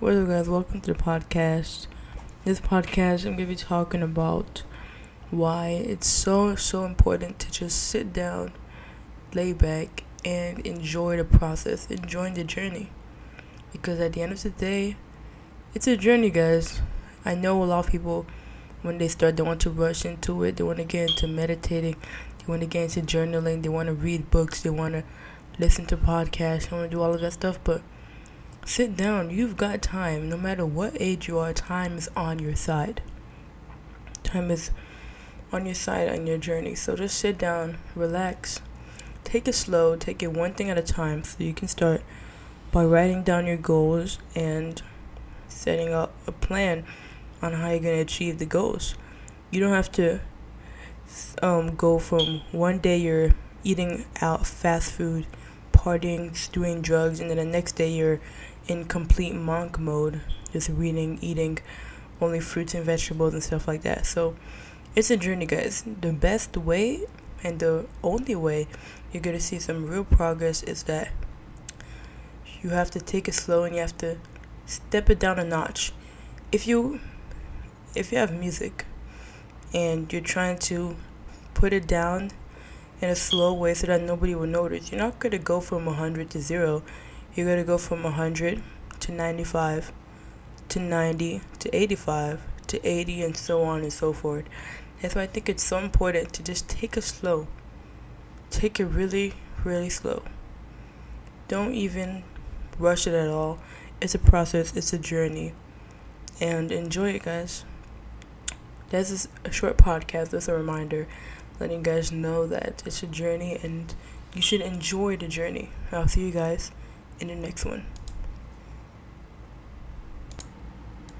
What's up, guys? Welcome to the podcast. This podcast, I'm gonna be talking about why it's so so important to just sit down, lay back, and enjoy the process, enjoy the journey. Because at the end of the day, it's a journey, guys. I know a lot of people when they start, they want to rush into it. They want to get into meditating. They want to get into journaling. They want to read books. They want to listen to podcasts. They want to do all of that stuff, but Sit down. You've got time. No matter what age you are, time is on your side. Time is on your side on your journey. So just sit down, relax, take it slow, take it one thing at a time so you can start by writing down your goals and setting up a plan on how you're going to achieve the goals. You don't have to um, go from one day you're eating out fast food, partying, doing drugs, and then the next day you're in complete monk mode, just reading, eating only fruits and vegetables and stuff like that. So it's a journey, guys. The best way and the only way you're gonna see some real progress is that you have to take it slow and you have to step it down a notch. If you if you have music and you're trying to put it down in a slow way so that nobody will notice, you're not gonna go from 100 to 0 you're going to go from 100 to 95 to 90 to 85 to 80 and so on and so forth. That's why I think it's so important to just take it slow. Take it really, really slow. Don't even rush it at all. It's a process, it's a journey. And enjoy it, guys. This is a short podcast. That's a reminder, letting you guys know that it's a journey and you should enjoy the journey. I'll see you guys in the next one.